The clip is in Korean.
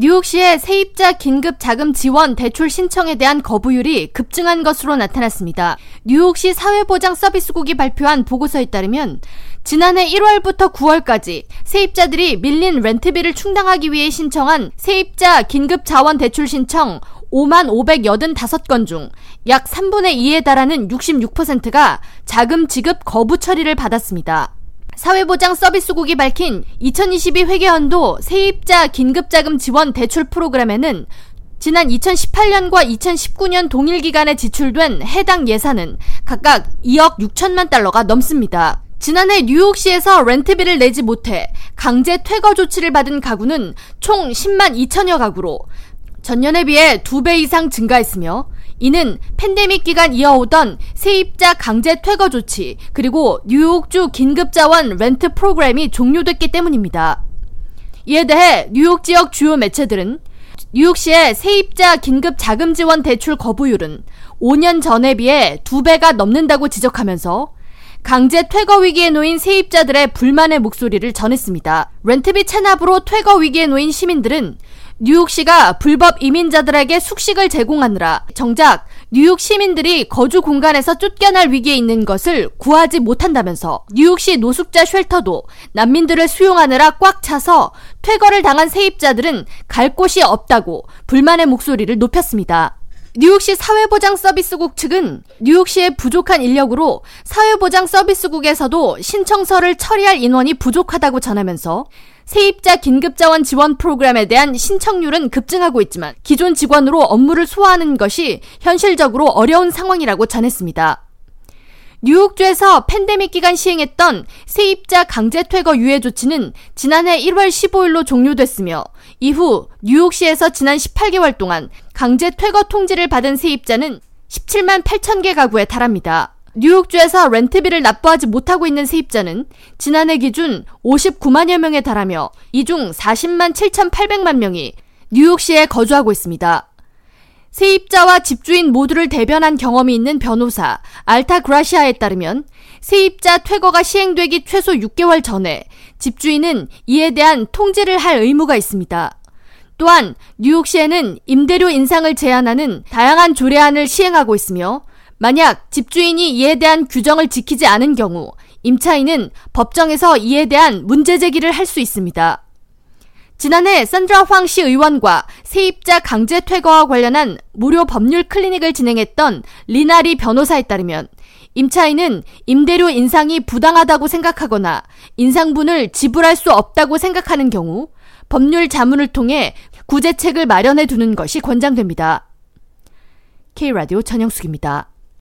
뉴욕시의 세입자 긴급 자금 지원 대출 신청에 대한 거부율이 급증한 것으로 나타났습니다. 뉴욕시 사회보장 서비스국이 발표한 보고서에 따르면 지난해 1월부터 9월까지 세입자들이 밀린 렌트비를 충당하기 위해 신청한 세입자 긴급 자원 대출 신청 5만 585건 중 약 3분의 2에 달하는 66%가 자금 지급 거부 처리를 받았습니다. 사회보장 서비스국이 밝힌 2022 회계연도 세입자 긴급자금 지원 대출 프로그램에는 지난 2018년과 2019년 동일 기간에 지출된 해당 예산은 각각 2억 6천만 달러가 넘습니다. 지난해 뉴욕시에서 렌트비를 내지 못해 강제 퇴거 조치를 받은 가구는 총 10만 2천여 가구로 전년에 비해 2배 이상 증가했으며 이는 팬데믹 기간 이어오던 세입자 강제 퇴거 조치 그리고 뉴욕주 긴급자원 렌트 프로그램이 종료됐기 때문입니다. 이에 대해 뉴욕 지역 주요 매체들은 뉴욕시의 세입자 긴급 자금 지원 대출 거부율은 5년 전에 비해 2배가 넘는다고 지적하면서 강제 퇴거 위기에 놓인 세입자들의 불만의 목소리를 전했습니다. 렌트비 체납으로 퇴거 위기에 놓인 시민들은 뉴욕시가 불법 이민자들에게 숙식을 제공하느라 정작 뉴욕 시민들이 거주 공간에서 쫓겨날 위기에 있는 것을 구하지 못한다면서 뉴욕시 노숙자 쉘터도 난민들을 수용하느라 꽉 차서 퇴거를 당한 세입자들은 갈 곳이 없다고 불만의 목소리를 높였습니다. 뉴욕시 사회보장 서비스국 측은 뉴욕시의 부족한 인력으로 사회보장 서비스국에서도 신청서를 처리할 인원이 부족하다고 전하면서 세입자 긴급자원 지원 프로그램에 대한 신청률은 급증하고 있지만 기존 직원으로 업무를 소화하는 것이 현실적으로 어려운 상황이라고 전했습니다. 뉴욕주에서 팬데믹 기간 시행했던 세입자 강제 퇴거 유예 조치는 지난해 1월 15일로 종료됐으며 이후 뉴욕시에서 지난 18개월 동안 강제 퇴거 통지를 받은 세입자는 17만 8천 개 가구에 달합니다. 뉴욕주에서 렌트비를 납부하지 못하고 있는 세입자는 지난해 기준 59만여 명에 달하며 이 중 40만 7,800만 명이 뉴욕시에 거주하고 있습니다. 세입자와 집주인 모두를 대변한 경험이 있는 변호사 알타 그라시아에 따르면 세입자 퇴거가 시행되기 최소 6개월 전에 집주인은 이에 대한 통지를 할 의무가 있습니다. 또한 뉴욕시에는 임대료 인상을 제한하는 다양한 조례안을 시행하고 있으며 만약 집주인이 이에 대한 규정을 지키지 않은 경우 임차인은 법정에서 이에 대한 문제 제기를 할 수 있습니다. 지난해 산드라 황씨 의원과 세입자 강제 퇴거와 관련한 무료 법률 클리닉을 진행했던 리나리 변호사에 따르면 임차인은 임대료 인상이 부당하다고 생각하거나 인상분을 지불할 수 없다고 생각하는 경우 법률 자문을 통해 구제책을 마련해 두는 것이 권장됩니다. K라디오 전영숙입니다.